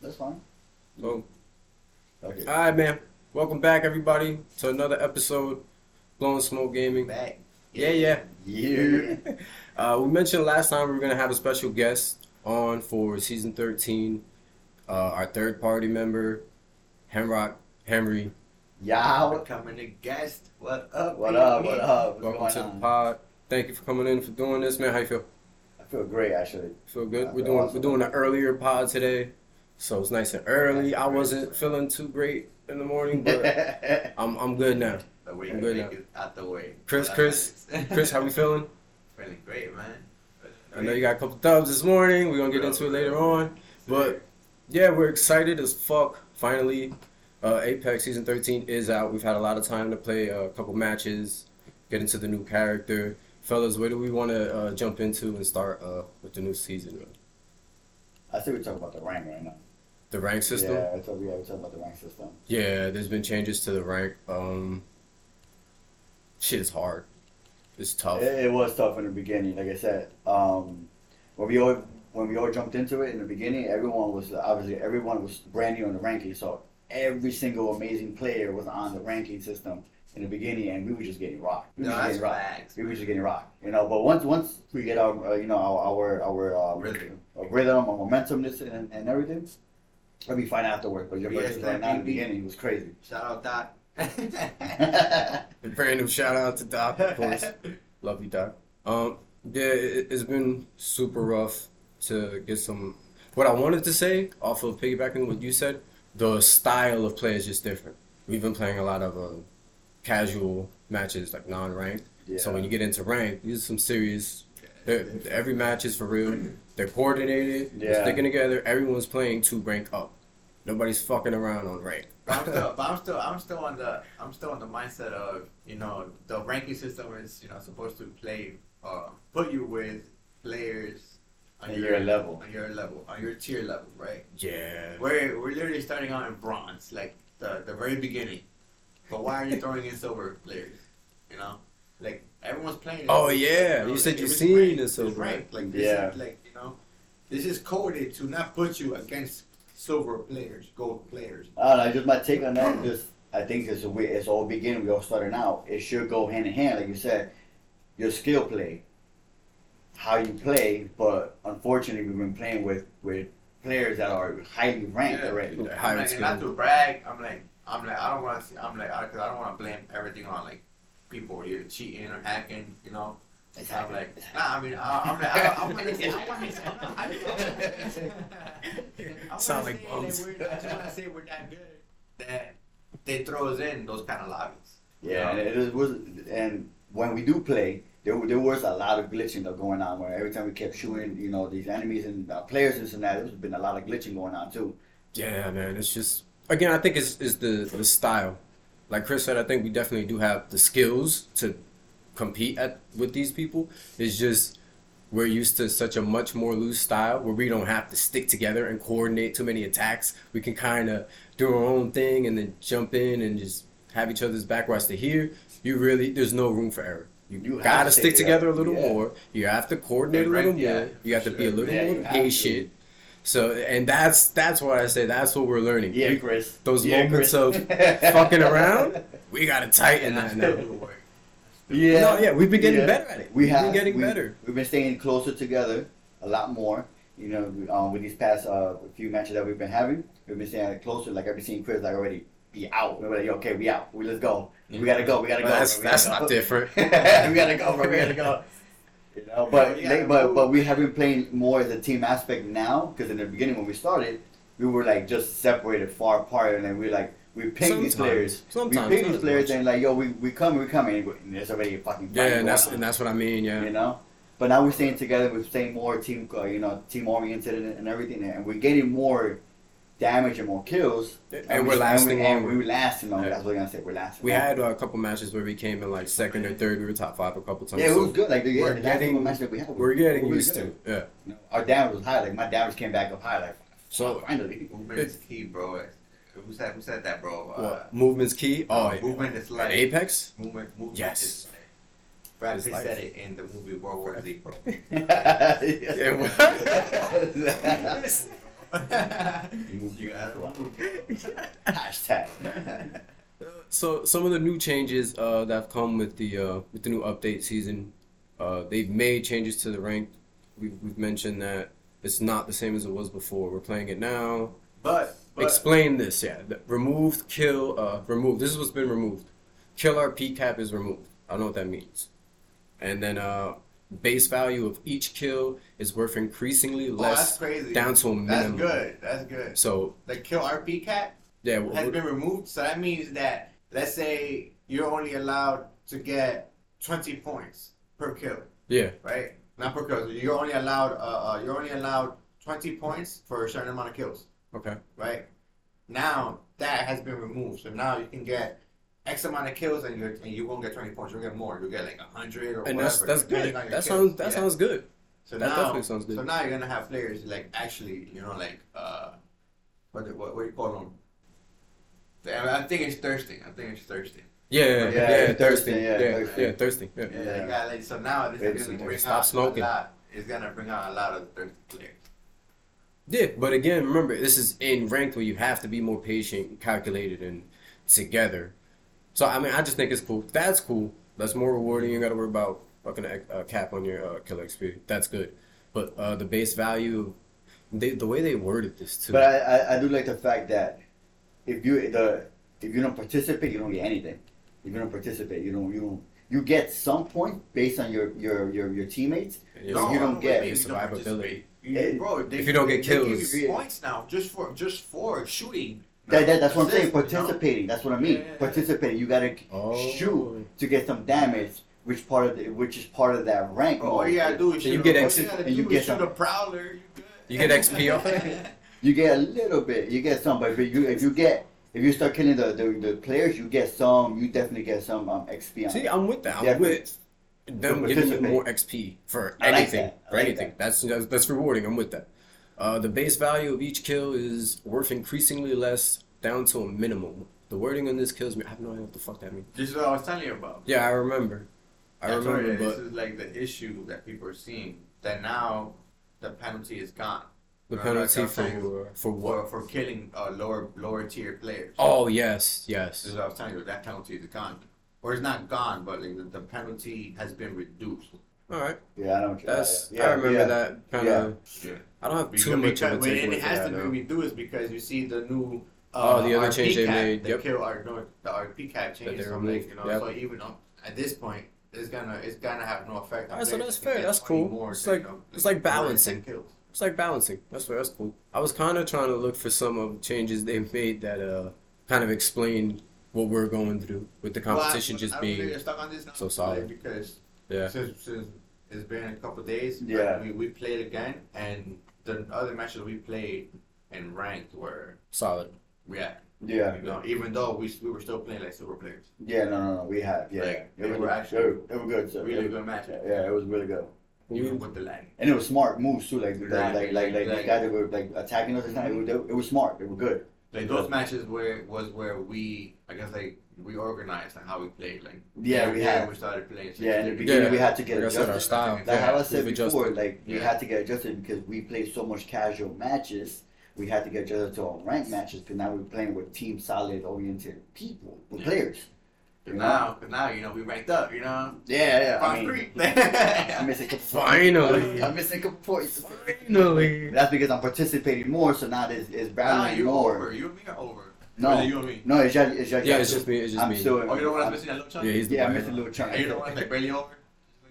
That's fine. So, Okay. all right, man. Welcome back, everybody, to another episode, Blowing Smoke Gaming. Back. Yeah, yeah. Yeah. Uh, we mentioned last time we were gonna have a special guest on for season thirteen. Uh, our third party member, Henrock Henry. Yow. Becoming a guest. What up? What baby? up? What up? What's Welcome going to the pod. Thank you for coming in for doing this, man. How you feel? I feel great, actually. Feel good? I We're doing awesome. we're doing an earlier pod today, so it's nice and early. I wasn't feeling too great in the morning, but I'm I'm good now. But we I'm good now. out the way. Chris, Well, Chris, I- Chris, how we feeling? Feeling great, man. I know you got a couple dubs this morning. We're gonna get into it later on. But yeah, we're excited as fuck. Finally, uh, Apex season 13 is out. We've had a lot of time to play a couple matches, get into the new character. Fellas, where do we want to uh, jump into and start uh, with the new season? I think we're talking about the rank right now. The rank system? Yeah, I thought we were talking about the rank system. Yeah, there's been changes to the rank. Um, shit is hard. It's tough. It, it was tough in the beginning, like I said. Um, when we all when we all jumped into it in the beginning, everyone was obviously everyone was brand new on the ranking, so every single amazing player was on the ranking system in the beginning, and we were just getting rocked. We were No, just that's getting rocked. facts. We were just getting rocked, you know. But once once we get our uh, you know our our, our um, Rhythm. our rhythm, our momentum, this and, and everything, it'll be fine afterward. But your Yes, versus right now in the MVP. beginning was crazy. Shout out Dot. yeah, A brand new shout out to Doc, of course. Love you, Doc. Um, yeah, it, it's been super rough to get some. What I wanted to say, off of piggybacking what you said, the style of play is just different. We've been playing a lot of uh, casual matches, like non-ranked. So when you get into rank, these are some serious. Every match is for real. They're coordinated. They're sticking together. Everyone's playing to rank up. Nobody's fucking around on rank. But I'm still, but I'm still, I'm still on the, I'm still on the mindset of, you know, the ranking system is, you know, supposed to play, uh, put you with players On your level. on your level, on your tier level, right? Yeah. We're we're literally starting out in bronze, like the the very beginning. But why are you throwing in silver players? You know, like everyone's playing. Oh, yeah. You said it you've was seen ranked, the silver. ranked. Like this Yeah. is like you know, this is coded to not put you against silver players, gold players. I don't know, just my take on that. Just I think it's a we it's all beginning. We all starting out. It should go hand in hand, like you said. Your skill play, how you play, but unfortunately, we've been playing with with players that are highly ranked Yeah. already. Yeah. I'm Highly like, and not to brag, I'm like, I'm like, I don't want to. I'm like, I, cause I don't want to blame everything on like people either cheating or hacking. You know. I'm like, nah, I mean, I, I'm like, I, I'm gonna say, I wanna say, I, I Sound wanna like say bums. that we're- I just want to say we're that good that they throw us in those kind of lobbies. Yeah, and it is- was and when we do play, there there was a lot of glitching that going on. Where every time we kept shooting, you know, these enemies and uh, players and this and that, there's been a lot of glitching going on too. Yeah, man. It's just again, I think it's is the the style. Like Chris said, I think we definitely do have the skills to compete at with these people. It's just we're used to such a much more loose style where we don't have to stick together and coordinate too many attacks. We can kind of do our own thing and then jump in and just have each other's back. Whereas to here, you really there's no room for error. You, You gotta to stick together a little yeah. more. You have to coordinate a little yeah, more. You have to be a little Yeah, more patient. So and that's that's what I say. That's what we're learning. Yeah, Chris. those moments Chris. of fucking around, we gotta tighten that still now. do work. Yeah, No, yeah, we've been getting Yeah. better at it. We We've have been getting we, better. We've been staying closer together a lot more. You know, um, with these past uh, few matches that we've been having, we've been staying closer. Like I've been seeing Chris like already be out. We're like, okay, we out. We let's go. We gotta go. We gotta Well, go. that's that's gotta not go. different. we gotta go, bro. We gotta go. You know, but yeah. but but we have been playing more as a team aspect now because in the beginning when we started, we were like just separated far apart, and then we like we ping these Sometimes. players. Sometimes, we ping not these as players and like yo, we we come, we come, and there's already a fucking Yeah, and that's going and that's what I mean. Yeah, you know. But now we're staying together. We're staying more team, uh, you know, team oriented and, and everything, and we're getting more damage and more kills. and we- we're lasting and, we, and longer. we're lasting longer. Yeah. That's what I'm gonna say. We're lasting. We longer. had uh, a couple matches where we came in like second or third. We were top five a couple times. Yeah, it So was good. Like the, yeah, we're the last getting- couple matches that we had, were- We're getting were really used good. to. Yeah. You know, our damage was high. Like my damage came back up high. Like So finally. Movement is key, bro. Who said who said that, bro? Uh, what movement's key? Oh, yeah. movement is like Apex. movement. Movement Yes. is life. Brad Pitt said it in the movie World War Z, bro. Yeah, you got Hashtag. So some of the new changes uh, that have come with the uh, with the new update season, uh, they've made changes to the rank. We've, we've mentioned that it's not the same as it was before. We're playing it now. But, but Explain this, yeah. The removed kill, uh, removed. This is what's been removed. Kill RP cap is removed. I don't know what that means. And then uh, base value of each kill is worth increasingly less. oh, that's crazy. down to a minimum. That's good. That's good. So The kill RP cap yeah, has been removed, so that means that let's say you're only allowed to get 20 points per kill, yeah, right? Not per kill. You're only allowed. Uh, uh, you're only allowed 20 points for a certain amount of kills, okay. right? Now that has been removed, so now you can get X amount of kills, and you're and you won't get 20 points. You'll get more. You'll get like 100 or And whatever. that's that's good. That kills. sounds that Yeah. sounds good. So that now, definitely sounds good. So now you're gonna have players like actually, you know, like uh, what what what do you call them? I think it's thirsting. I think it's thirsting. Yeah, yeah, yeah, Yeah, yeah, thirsty, thirsty, yeah, yeah, thirsty. yeah, thirsty, yeah. Yeah, Yeah. you like, so now this It's- is gonna bring out smoking. a lot. It's gonna bring out a lot of thirsty players. Yeah, but again, remember this is in ranked where you have to be more patient, calculated, and together. So I mean, I just think it's cool. That's cool. That's more rewarding. You got to worry about fucking a uh, cap on your uh, killer XP. That's good. But uh, the base value, they, the way they worded this too. But I, I, I do like the fact that if you the if you don't participate, you don't get anything. If you don't participate, you don't you don't you get some points based on your your your, your teammates. Yeah, No, you don't get do you your don't survivability. Participate? You- It- bro, they, if you don't get they give kills. you points now just for just for shooting. That, that, that's what I'm saying. Assist, you know? Participating. That's what I mean. Yeah, yeah, yeah. Participating. You gotta Oh. shoot to get some damage, which part of the, which is part of that rank. Bro, all you gotta do is And you shoot get a- all exit- you gotta and you do get is shoot some- a prowler. You. You get XP off it? You get a little bit. You get some, but if you if you get if you start killing the, the, the players, you get some. You definitely get some um, XP on See, it. I'm with that. I'm Yeah, with them to giving you more XP for I like anything. that. For like anything. that. That's, that's that's rewarding. I'm with that. Uh, the base value of each kill is worth increasingly less down to a minimum. The wording on this kills me. I have no idea what the fuck that means. This is what I was telling you about. Yeah, I remember. I That's what remember, it is. but this is like the issue that people are seeing that now the penalty is gone. the Right, penalty like for for for what? for killing uh, lower lower tier players. Oh yes, yes. This yes. is what I was telling you. That penalty is gone, or it's not gone, but like the, the penalty has been reduced. All right, Yeah, I don't. you, that's. yeah, I remember yeah. that kind Yeah. of. Yeah. I don't have Because, too much because of a when- take and away it has that. to be no. reduced because you see the new. Oh, the other RP change they cap, made, The yep. kill our no, the RP cap change. they So like, removed, you know, yep. so even on, at this point, it's gonna it's gonna have no effect. on Alright, so that's fair, that's cool. more It's than, like- you it's like more than 10 balancing. kills. It's like balancing. That's fair. That's cool. I was kind of trying to look for some of the changes they've made that uh kind of explain what we're going through with the competition Well, I- just I being they're stuck on this so solid. because yeah. since, since it's been a couple days, Yeah. we, we played again, and the other matches we played and ranked were solid. yeah, Yeah, you know, even though we we were still playing like super players, yeah, no, no, no. We have, yeah, Like, it they was, were actually they were, they were good. So really it- good match, Yeah, it was really good, even with the lag. and it was smart moves too. Like, like, Exactly, like, like, like the exactly. guys that were like attacking us. This time, it, was, it was smart. It was good. Like those matches where was where we I guess like we organized and how we played. Like Yeah, we had. we started playing. So Yeah, in the beginning Yeah, we had to get like I said, our adjusted. style. Like how I said before, adjusted. like we Yeah. had to get adjusted because we played so much casual matches. We had to get adjusted to our ranked matches because now we're playing with team solid oriented people, with Yeah. players. Cause now, cause now you know we ranked up. You know, Yeah, yeah. I mean, three. I'm missing a couple Finally. I'm missing a couple points. Finally. That's because I'm participating more, so now it's, it's nah, battling you more. over. You and me are over. No. Or you and me. No, it's just, it's just Yeah, it's just me. It's just I'm me. still. Oh, you don't want I'm- to missing that little chunk. Yeah, he's the Yeah, I'm missing a little chunk. And you don't want like barely over.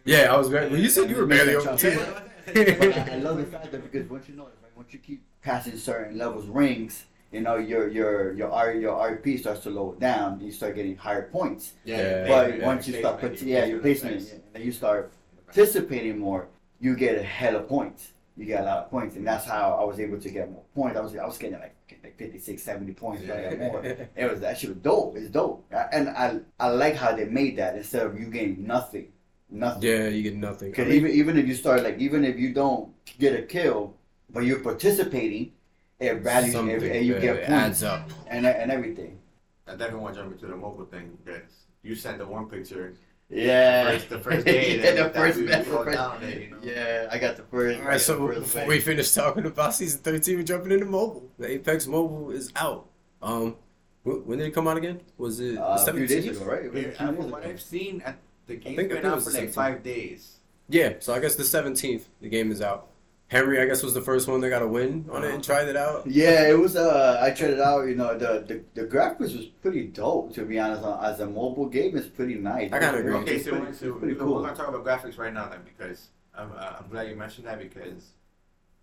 Yeah, I was very. Well, you said you were barely over too. But I, I love the fact that because once you know, like, once you keep passing certain levels rings, you know your your your R your RP starts to lower down. You start getting higher points. Yeah, but yeah, once you start, placement, put, yeah, your placement, nice. and you start participating more, you get a hell of points. You get a lot of points, and that's how I was able to get more points. I was I was getting like like 56, 70 points, but I more. It was that shit was dope. It's dope, and I I like how they made that instead of you getting nothing, nothing. Yeah, you get nothing. I Because mean, even even if you start like even if you don't get a kill, but you're participating, it values something, every, and you get it points adds up. and and everything. I definitely want to jump into the mobile thing because you sent the one picture Yeah. First, the first day. yeah, that, the that first we, we match. go down there, you know. Yeah, I got the first. All I so the first before win. we finish talking about season 13, we're jumping into mobile. The Apex Mobile is out. Um, when did it come out again? Was it uh, the a few days ago, right? It was a Yeah, few from days what ago. I've seen, at the game's think been it out for like 17th. five days. Yeah, so I guess the 17th, the game is out. Henry, I guess, was the first one that got a win on it and tried it out. Yeah, it was. Uh, I tried it out. You know, the the, the graphics was pretty dope. To be honest, Uh, as a mobile game, it's pretty nice. I gotta agree. pretty- Okay, it's so, pretty, so it's pretty we're gonna talk about graphics right now then because I'm uh, I'm glad you mentioned that because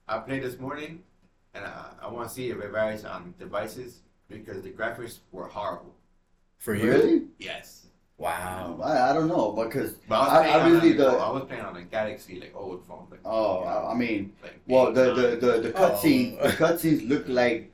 I played this morning and I, I want to see if it varies on devices because the graphics were horrible. For you? Really? Yes, Wow. I, I don't know because but I was I- playing obviously on, the- I was playing on a Galaxy like old phone. Like, oh, you know, I, I mean, like well, eight, the nine. the the, the Oh. cutscenes the oh. cutscenes look like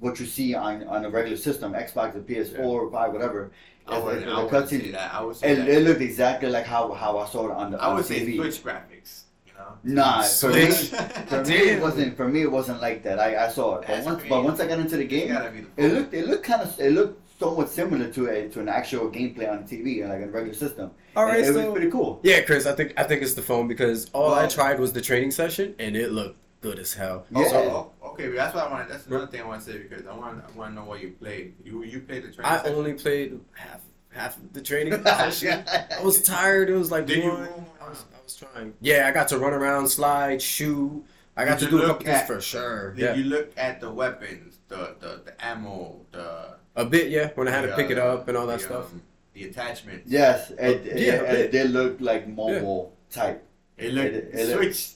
what you see on on a regular system, Xbox or PS4 or five, whatever. I would, the I would say cutscenes. that. I would say It, that. it looked exactly like how how I saw it on the I on would the say TV. Switch graphics. You know. Nah, for me, Switch. for me it wasn't. For me it wasn't like that. I, I saw it, but That's once crazy. but once I got into the game, the it looked it looked kind of it looked somewhat similar to a to an actual gameplay on TV, uh, like a regular system. All right, it, it so was pretty cool. yeah, Chris, I think I think it's the phone because all I tried was the training session and it looked good as hell. Yeah. Also, oh, okay, that's what I want. That's another thing I want to say because I want I want to know what you played. You you played the training. I session? only played half half of the training oh, session. I was tired. It was like Did you one. roam I was. I was trying. Yeah, I got to run around, slide, shoot. I got Did to do a look couple things for sure. Did Yeah, you look at the weapons, the the, the ammo, the a bit. Yeah, when I had the, to pick it uh, up and all that the, stuff. um, the attachment. Yes, it, Yeah, it, a bit. it did look like mobile type. It looked It- it looked- switch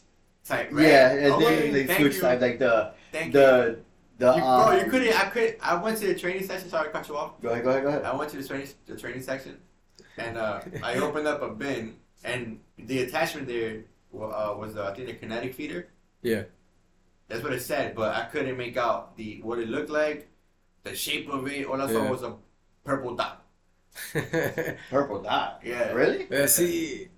type. Right? Yeah, it okay, did like thank switch you. type, like the Thank you. the the You, um, bro, you couldn't. I could. I went to the training session. Sorry, to cut you off. Go ahead, go ahead, go ahead. I went to the training the training section, and uh, I opened up a bin, and the attachment there uh, was uh, I think the kinetic feeder. Yeah. That's what it said, but I couldn't make out the what it looked like, the shape of it. All I saw Yeah. was a purple dot. Purple dot. Yeah. Really? yeah. See,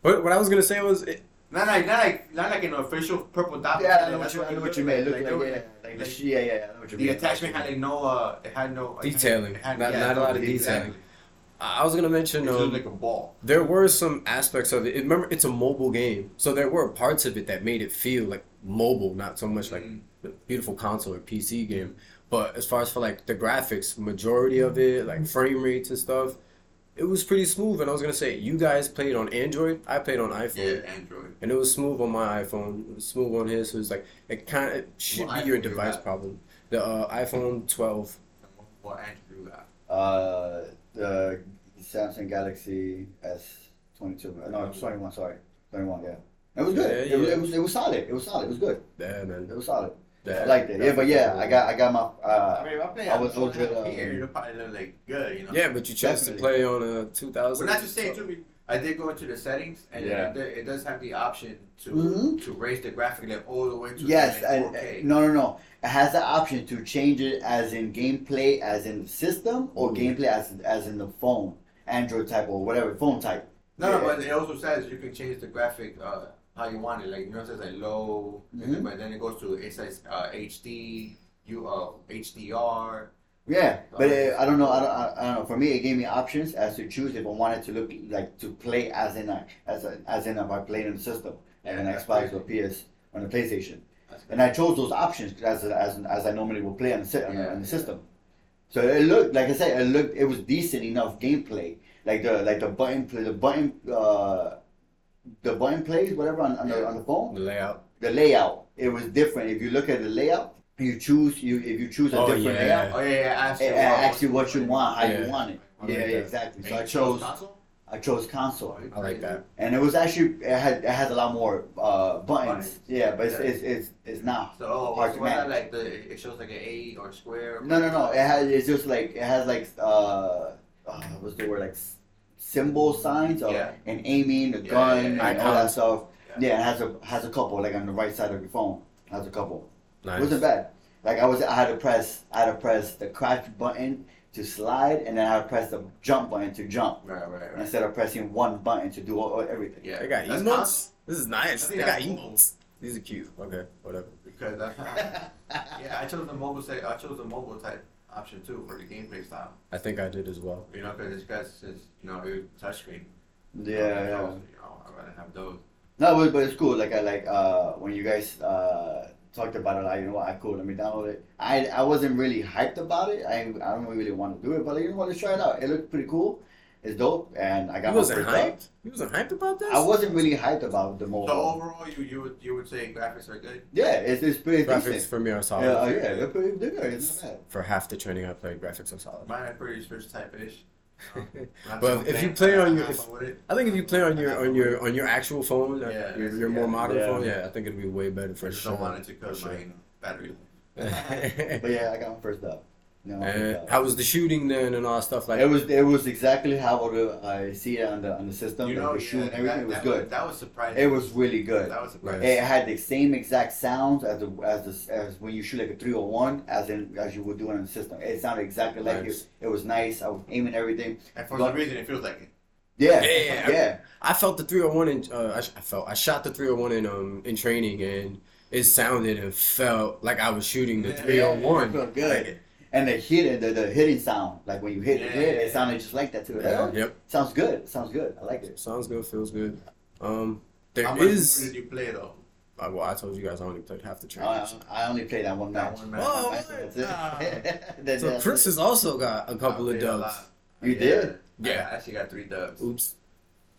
what what I was gonna say was it, Not like not like not like an official purple dot. Yeah, I but know what you, I know what you looked mean. It Like, like, yeah, like, like, the, yeah, yeah, yeah. I know what you the mean. attachment had like no uh, it had no Detailing. it had- Not- yeah, not a lot of detailing. detailing. I was gonna mention It um, like a ball. there were some aspects of it. Remember, it's a mobile game, so there were parts of it that made it feel like mobile, not so much like Mhm. the beautiful console or PC game. But as far as for like the graphics, majority of it, like frame rates and stuff, it was pretty smooth. And I was gonna say, you guys played on Android, I played on iPhone, Yeah, Android. and it was smooth on my iPhone. It was smooth on his. So it was like it kind of should What be your iPhone you device got? problem. The uh, iPhone 12. What Andrew got? Uh, the Samsung Galaxy S22. No, it's 21. Sorry, 21. Yeah, it was good. Yeah, It, was, yeah. it was it was solid. It was solid. It was good. Yeah, man. It was solid. Yeah, I liked it. Yeah, but yeah, I got I got my. I Uh, mean, if I play I was phone looking at, here, um, it'll probably look like good, you know. Yeah, but you chose to play on a 2000. Well, not just saying to say too. I did go into the settings, and Yeah. it, it does have the option to Mhm. to raise the graphic level all the way to yes, like and, 4K. no, no, no. It has the option to change it as in gameplay, as in system, or Mm. gameplay as as in the phone, Android type or whatever phone type. No, no, but it also says you can change the graphic uh, how you want it. Like you know, it says like low, and then- Mhm. but then it goes to it says uh, HD, you uh, HDR. Yeah, but uh, I don't know. I don't, I, I don't know. For me, it gave me options as to choose if I wanted to look like to play as in a as a, as in if I played in the system, like an Xbox or PS on the PlayStation. And I chose those options as as as I normally would play on the, on, the, Yeah. on the system. So it looked like I said, it looked it was decent enough gameplay. Like the like the button play the button uh the button plays whatever on, on the on the phone. the layout. The layout it was different. If you look at the layout, you choose you if you choose a Oh, different yeah. layout, Oh yeah, yeah. Ask it, you it what- you what you want, how Yeah. you want it. I Yeah, like yeah, exactly. And So I chose console? I chose console. I like that. And it was actually it had it has a lot more uh, buttons. Buttons. Yeah, but it's, Yeah. it's it's it's not. So oh, Hard so to what that manage. like the it shows like an A or square. No, no, no. It has. It's just like it has like uh, uh what's the word like s- symbol signs of, Yeah. and aiming the Yeah, gun yeah, yeah, and all that stuff. Yeah. Yeah, it has a has a couple like on the right side of your phone. It has a couple. Nice. It wasn't bad. Like I was, I had to press, I had to press the crouch button to slide, and then I had to press the jump button to jump Right, right, right. instead of pressing one button to do all, all- everything. Yeah, They got emotes. console? This is nice. think They got that's cool. emotes. These are cute. Okay, whatever. because I, yeah, I chose the mobile say I chose the mobile type option too for the gameplay style. I think I did as well. You know, because it's got says you know it touchscreen. Yeah, Those, yeah. You know, I'd rather have those. No, but, but it's cool. Like I like uh when you guys uh talked about it. Like you know what, I cool. Let me download it. I I wasn't really hyped about it. I I don't really want to do it, but like, you know what, let's try it out. It looked pretty cool. It's dope, and I got You my wasn't first dub. hyped. You wasn't hyped about this. I wasn't really hyped about the mobile. So overall, you you would you would say graphics are good. yeah, it's it's pretty good. Graphics decent. for me are Yeah, solid. uh, yeah, they're pretty good. It's not bad. For half the training I played, graphics are solid. Mine are pretty switch type ish. But if you play on your- if- I think if you play on your on your on your actual phone, uh, Yeah, your, your more modern Yeah. phone, yeah, I think it'd be way better for I just sure. don't want it to cut For my sure. you know, battery. But yeah, I got my first dub. No, my first how was the shooting then and all that stuff like? it was it was exactly how I would, I see it on the on the system. You know, the shoe and yeah, everything that, was that good. That was surprising. It was really good. That was surprising. It had the same exact sounds as the as the as when you shoot like a 301 as in as you would do it on the system. It sounded exactly like Nice. it. It was nice. I was aiming everything. And for But- some reason, it feels like it. Yeah, Yeah. yeah. I felt the 301 in uh, I, I felt I shot the 301 in um in training and it sounded and felt like I was shooting the Yeah, 301. it felt good. And the hit, the, the hitting sound, like when you hit Yeah. it, it sounded just like that too. Like, oh, yep. Sounds good. Sounds good. I like it. Sounds good, feels good. Um, there How much did you play though? Uh, well, I told you guys I only played half the I, trainings. I only played that one That match. one match. Oh, That's it. Ah. That- so that's Chris has also got a couple of dubs. You Yeah. did? Yeah. I actually got three dubs. Oops.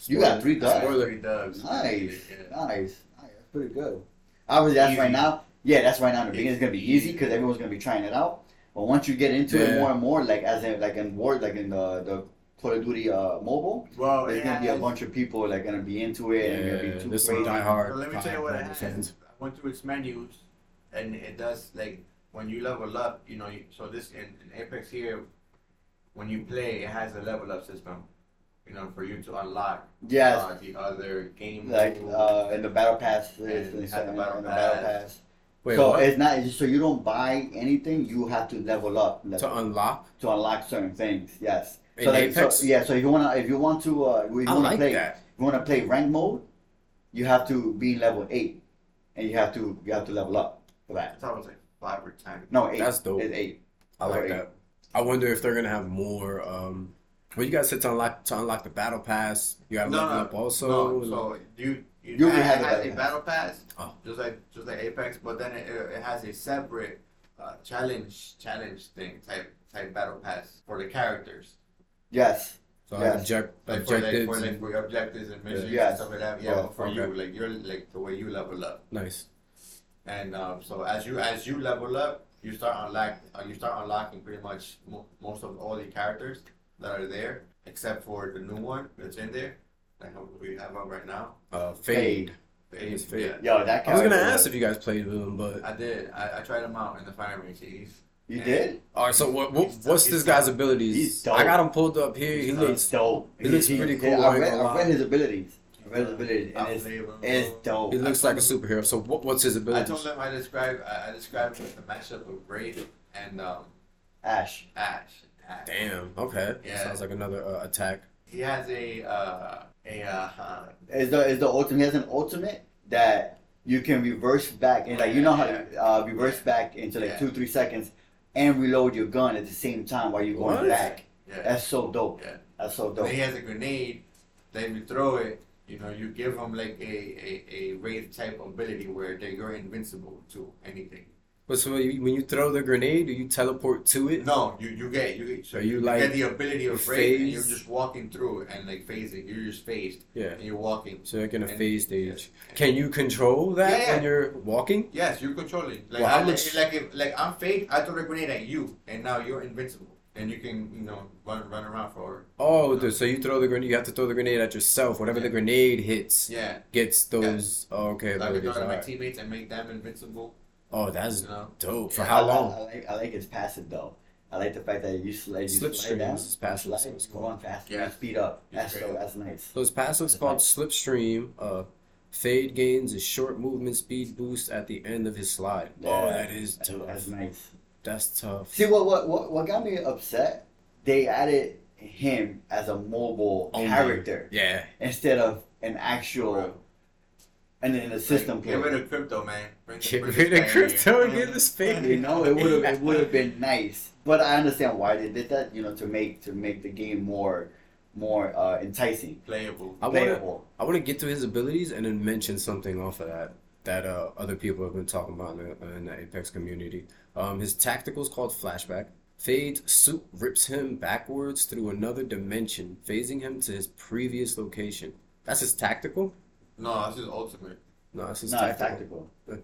You got three dubs. Spoiler. Three dubs. Nice, Yeah. nice, nice. That's pretty good. Obviously, that's Easy. right now. Yeah, that's right now. The beginning, it's gonna be easy because everyone's gonna be trying it out. But once you get into it more and more, like as in like in war, like in the the Call of Duty uh, mobile, Well, there's it gonna be a bunch of people like gonna be into it and gonna be too there's some crazy. diehard. Well, let me tell you what I diehard has. fans. I went through its menus, and it does like when you level up. You know, you, so this in, in Apex here, when you play, it has a level up system. You know, for you to unlock Yes, uh, the other game. like uh, in the battle pass, And it's- it it's had the in- battle in the battle pass. Pass. Wait, so what? it's not so you don't buy anything. You have to level up like, to unlock to unlock certain things. Yes. in So like, Apex? so, yeah. So if you wanna, if you want to, uh, if you wanna like play, that. if you want to play rank mode, you have to be level eight, and you have to you have to level up for I that. was like five or ten. No, eight. That's dope. It's eight. I like Right. that. I wonder if they're gonna have more. Um, well, you guys said to unlock to unlock the battle pass. You gotta No, level no, up also. No, so you you, You can have the has battle a pass. battle pass, Oh. just like just like Apex, but then it, it has a separate uh, challenge challenge thing type type battle pass for the characters. Yes. So Yes. object, Like for like, objectives. for like and- for objectives and missions Yes. and stuff like that. Yeah, Oh, for okay. you, like you're like the way you level up. nice. And um, so as you as you level up, you start unlock uh, you start unlocking pretty much mo- most of all the characters that are there, except for the new one that's in there. Like how we have up right now. Uh, fade. The It's Ace- Fade. yeah. Yo, that. I was gonna character- ask if you guys played with him, but I did. I, I tried him out in the fire range. He's You did. all right. So what, what what's this guy's dope. abilities? He's dope. I got him pulled up here. He looks. dope. He looks pretty cool, I I read, I read his abilities. I read his abilities, and it's it's dope. He looks like a superhero. So what, what's his I abilities? told them I described I, I described the matchup of Wraith and um, Ash. Ash. Ash. Damn. Okay. Yeah. Sounds like another uh, attack. He has a uh, a uh, uh, Is the is the ultimate? He has an ultimate that you can reverse back and like you know how uh, reverse back into like Yeah. two three seconds and reload your gun at the same time while you're going What? back. yeah. That's so dope. Yeah. That's so dope. He has a grenade. Then you throw it. You know, you give him like a a, a wraith type ability where they you're invincible to anything. But so when you throw the grenade, do you teleport to it? No, you you get you get so you you, like get the ability of wraith, and you're just walking through and like phasing. You're just phased Yeah. and you're walking. So like in a And- phase stage. Can you control that Yeah, yeah. when you're walking? Yes, you're controlling. Like Well, I, much- like if like I'm Fade, I throw a grenade at you, and now you're invincible, and you can you know run run around for Oh, the, so you throw the grenade. You have to throw the grenade at yourself. Whatever the grenade hits yeah. gets those. Oh, okay, So I can throw it at my Alright. teammates and make them invincible. Oh, that's You know. dope. For Yeah, how I, long? I, like I like his passive though. I like the fact that you slide, you Slipstream slide down, is passive, slide, so it's go on fast, Yeah. speed up. That's so that's nice. So his passive's called Slipstream. Uh, fade gains a short movement speed boost at the end of his slide. Oh, Yeah. that is That's, tough. that's nice. That's tough. See what what what what got me upset? They added him as a mobile Only. character Yeah. instead of an actual Bro. And then the system Like, get rid player. of crypto, man. Bring, Get bring rid of crypto in and here. get this fade. You know, it would have it would have been nice, but I understand why they did that. You know, to make to make the game more more uh, enticing, Playable. I want to playable. I want to get to his abilities and then mention something off of that that uh, other people have been talking about in the, in the Apex community. Um, his tactical is called Flashback. Fade's suit rips him backwards through another dimension, phasing him to his previous location. That's his tactical? No, that's his ultimate. No, that's his No, tactical. tactical.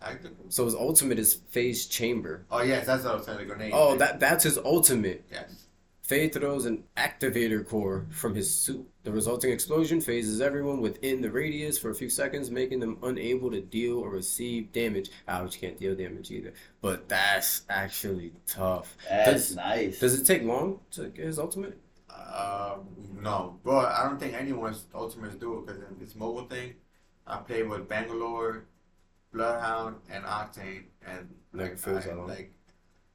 Tactical. So his ultimate is Phase Chamber. Oh yes, that's what I was saying. The grenade. Oh, thing. that that's his ultimate. Yes. Fade throws an activator core from his suit. The resulting explosion phases everyone within the radius for a few seconds, making them unable to deal or receive damage. Ah, Ouch, can't deal damage either. But that's actually tough. That's Does, nice. does it take long to get his ultimate? Um, no, but I don't think anyone's ultimates do it because this mobile thing. I played with Bangalore, Bloodhound, and Octane, and Never like, feels I- that like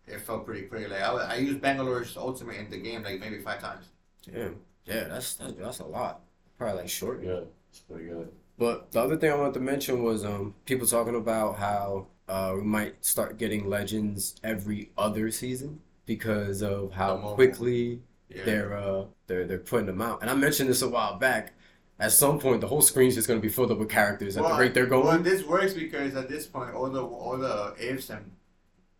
it felt pretty quick. Like I, I used Bangalore's ultimate in the game like maybe five times. Damn. Yeah, that's that's, that's a lot. Probably like short. Yeah, It's pretty good. But the other thing I wanted to mention was um people talking about how uh we might start getting legends every other season because of how quickly Yeah. they're uh they're they're putting them out. And I mentioned this a while back. At some point, the whole screen's just gonna be filled up with characters at the rate they're going. Well, this works because at this point, all the all the ifs and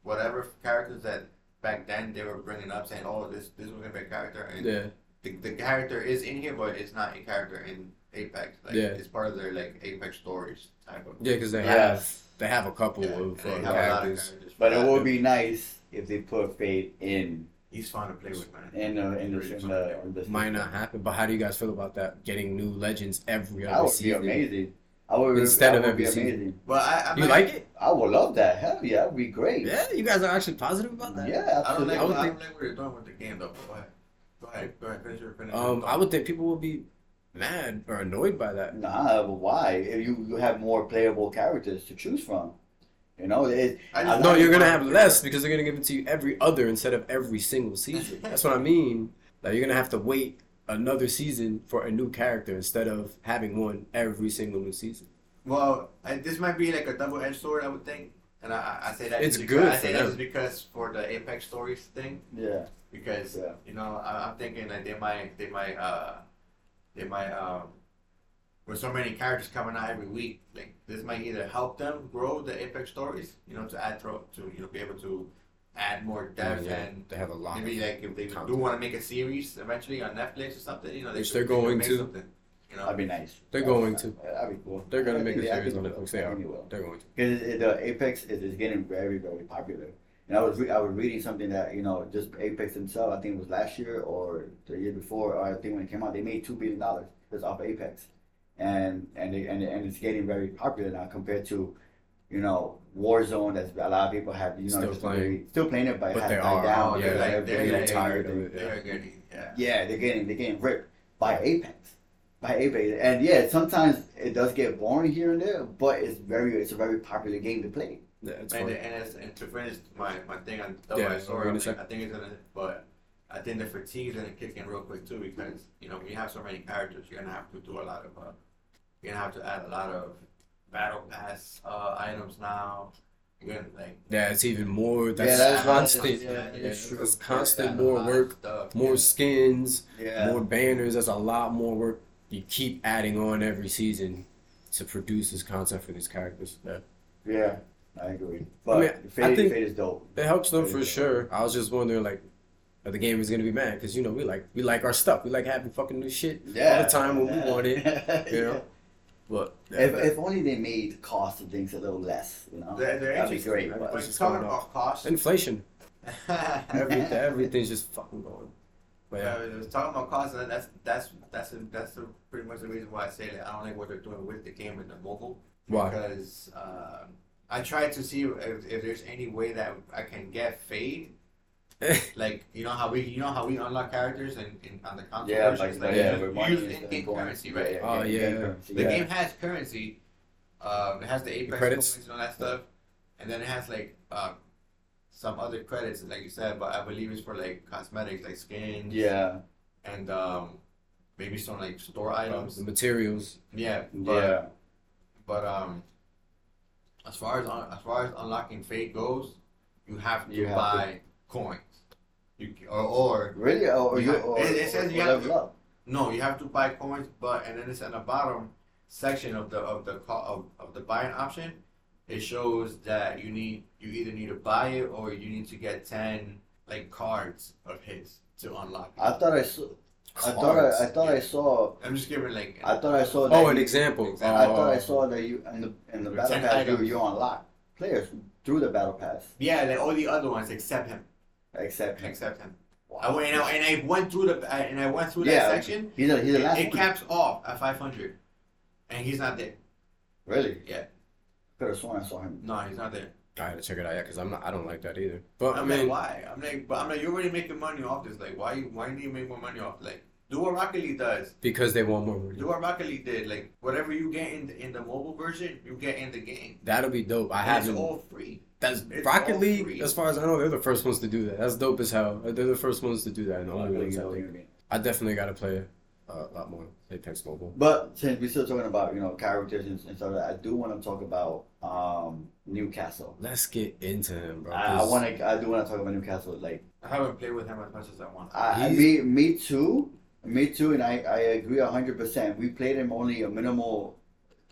whatever characters that back then they were bringing up, saying, "Oh, this this was gonna be a character," and Yeah, the, the character is in here, but it's not a character in Apex. Like, Yeah. it's part of their like Apex stories type of. yeah, because they Yeah. have they have a couple Yeah, of uh, they have a lot of characters. characters. But it would be nice if they put Fade in He's fun to play with, man. in the in the Really in fun. the, the Might not happen, but how do you guys feel about that? Getting new legends every That other would be season amazing. I would Instead that of would every season. amazing. But I, I You might- like it? I would love that. Hell yeah, that'd be great. Yeah, you guys are actually positive about that. Yeah, I don't like. absolutely. I would I think- don't like what you're doing with the game, though. Go ahead. Go ahead. Go ahead. Finish your finish. Um. I would think people would be mad or annoyed by that. Nah, but why? If you you have more playable characters to choose from, you know, it, I No, you're gonna have less because they're gonna give it to you every other instead of every single season. That's what I mean. Like you're gonna have to wait another season for a new character instead of having one every single new season. Well, I, this might be like a double-edged sword, I would think, and I, I say that It's because, good I say that them. because for the Apex Stories thing, yeah, because yeah. you know I, I'm thinking that they might they might uh they might um with so many characters coming out every week, like this might either help them grow the Apex Stories, you know, to add throw to you know be able to add more depth Yeah, and they have a lot. maybe like if they do content. want to make a series eventually on Netflix or something, you know, they Which they're going make to. something, You know, That'd be nice. They're going to. That'd be cool. They're gonna I make a think they- I series on Netflix. They are. think will. They're going to. Because the Apex is, is getting very, very popular. And I was re- I was reading something that you know just Apex themselves. I think it was last year or the year before. Or I think when it came out, they made two billion dollars just off Apex, and and they, and and it's getting very popular now compared to, you know, Warzone. That's a lot of people have you know Still just playing. very- still playing it, but, it But has they died are. down. Oh, because yeah, they're they're getting getting tired of it. they're getting yeah. Yeah, they're getting they're getting ripped by Apex, by Apex, and yeah, sometimes it does get boring here and there, but it's very it's a very popular game to play. Yeah, it's And, and, it's, and to finish my, my thing on double Yeah, edged sword, I, gonna mean, I think it's gonna, but I think the fatigue's gonna kick in real quick too because you know when you have so many characters, you're gonna have to do a lot of, uh, you're gonna have to add a lot of battle pass uh, items now. You're gonna like Yeah, it's even more. That's that's what constant. Yeah, Yeah, it's it's, constant. add More work, stuff. more yeah. skins, Yeah, more banners. That's a lot more work. You keep adding on every season to produce this content for these characters. Yeah. yeah, I agree. But I mean, Fade, I think- Fade is dope. It helps them There for sure. I was just wondering, like, are the gamers gonna be mad? Because you know we like we like our stuff. We like having fucking new shit Yeah, all the time when yeah. we want it. You know. But If, if only they made the cost of things a little less, you know, They're, they're that'd be interesting. great. But But it's talking about cost, inflation, every, everything's just fucking going. But Yeah, yeah, I was talking about cost. and That's that's that's that's the, pretty much the reason why I say that I don't like what they're doing with the game and the mobile. Why? Because uh, I tried to see if, if there's any way that I can get fade. Like you know how we you know how we unlock characters and, in on the console Yeah, versions, like, like, yeah, you with money use in-game going- currency, right? Oh, in-game yeah. currency, The yeah. game has currency. Um, it has the Apex credits. coins and all that stuff, and then it has like um, some other credits, like you said. But I believe it's for like cosmetics, like skins, Yeah, and um, maybe some like store the items. materials. Yeah, but yeah, but um, as far as un- as far as unlocking Fade goes, you have to You have buy coins. You or, or really? Or, or You you, or, it- it says or you have to- up. No, you have to buy coins, but and then it's in the bottom section of the of the of, of the buying option. It shows that you need you either need to buy it or you need to get ten like cards of his to unlock. It. I thought I saw. I thought I, I thought I saw. I'm just giving like I thought I saw oh, that. Oh, an you- example. I thought I Oh. saw that you in the in the With battle pass you, you unlock players through the battle pass yeah, like all the other ones except him, except him. except him. I went and I, and I went through the I- and I went through Yeah. that section. He's a he's a It, last it caps off at 500, and he's not there. Really? Yeah. Could have sworn I saw him. No, he's not there. I gotta check it out, yeah, because I'm not. I don't like that either. But I I'm mean, like, why? I'm like, but I'm like, you're already making money off this. Like, why? Why do you make more money off? Like, do what Rocket League does. because they want more money. Do what Rocket League did. Like, whatever you get in the, in the mobile version, you get in the game. That'll be dope. I And haven't. all free. That's it's Rocket League. free. As far as I know, they're the first ones to do that. That's dope as hell. They're the first ones to do that. And the only ones I think. I definitely gotta play uh, a lot more Apex Mobile. But since we're still talking about you know characters and, and stuff, like that, I do want to talk about um, Newcastle. Let's get into him, bro. I, I 'cause want to. I do want to talk about Newcastle. Like, I haven't played with him as much as I want. I, I- me, me too, me too, and I, I agree hundred percent. We played him only a minimal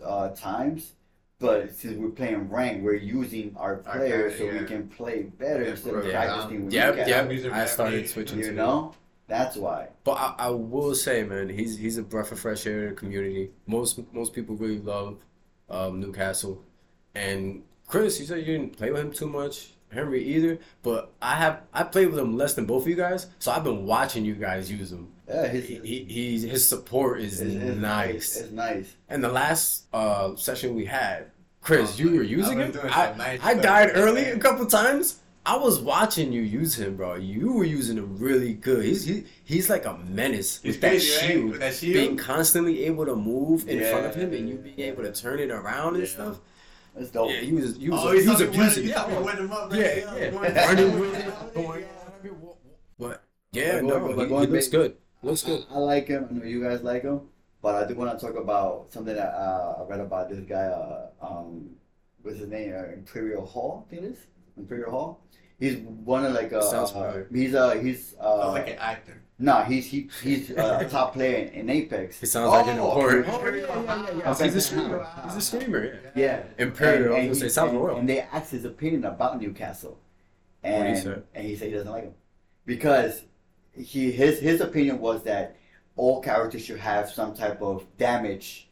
uh, times, but since we're playing rank, we're using our Our players so character, we can play better Yeah, instead of yeah. practicing with Yep, Newcastle. yep. I started switching You to know, that's why. But I, I will say, man, he's he's a breath of fresh air in the community. Most most people really love um, Newcastle, and Chris, you said you didn't play with him too much. Henry either, but I have I played with him less than both of you guys, so I've been watching you guys use him. Yeah, his, He, he his support is it's, it's nice. It's nice. And the last uh, session we had, Chris, Oh, you were using him. I, nice I died early a couple times. I was watching you use him, bro. You were using him really good. He's he, he's like a menace He's with that crazy, right? With that shield? Being constantly able to move in front of Yeah. him and you being able to turn it around and Yeah. stuff. It's dope. Yeah, he was he was, Oh, he was abusing. when- Yeah, I'm winning him up. Yeah, right? yeah. I'm Running with him it, going But yeah, no, he, he looks big- good. Looks good. I, I like him. I know you guys like him, but I do want to talk about something that uh, I read about this guy. Uh, um, what's his name? Uh, ImperialHal. I think it is ImperialHal. He's one of like a. Sounds uh familiar. he's a he's uh Sounds like an actor. no he's he, he's uh, a top player in, Apex. He sounds like an horror. important. oh, yeah, yeah, yeah, Oh, he's a streamer. He's a streamer. Yeah. Yeah, Imperial. I was gonna he- say sounds and, royal. and they asked his opinion about Newcastle, What'd he and and he said he doesn't like him because he his his opinion was that all characters should have some type of damage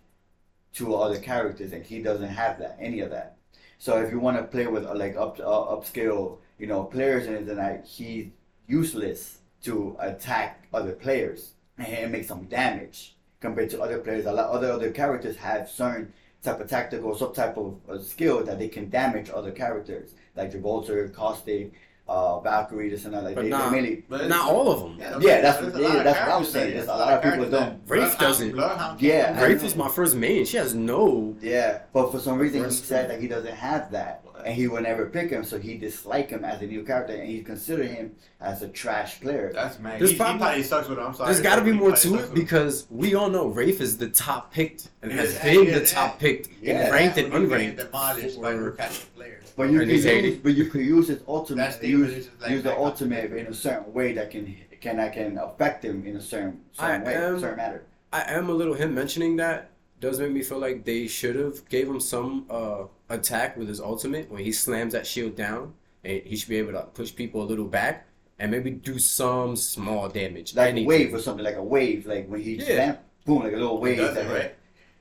to other characters, and he doesn't have that any of that. So if you want to play with like up uh, upscale, you know, players and like he's useless to attack other players and make some damage compared to other players. A lot other other characters have certain type of tactical, some type of uh, skill that they can damage other characters, like Gibraltar, Caustic, uh, Valkyrie, this and that. Like But they, nah. they mainly. But Not all of them. Yeah, that's- there's yeah, lot that's what I'm characters saying. There's a lot of people characters don't- that- Wraith doesn't. Yeah, can't- Wraith is my first main. She has no. Yeah, but for some reason he said that he doesn't have that, and he would never pick him, so he disliked him as a new character, and he considered him as a trash player. That's man. There's he, probably- he probably sucks with him. I'm sorry. There's got to be more probably to it with him. because we all know Wraith is the top picked and has Yes, been yes, the top picked Yeah. in ranked and When you get unranked. Demolished by for- Newcastle players. But you And can use, 80. but you can use his ultimate, the use, like- use the like- ultimate in a certain way that can can that can affect him in a certain certain I way, am- certain matter. I am a little him mentioning that does make me feel like they should have gave him some uh, attack with his ultimate when he slams that shield down and he should be able to push people a little back and maybe do some small damage. Like a wave or something, like a wave, like when he Yeah. slam, boom, like a little wave. does that right?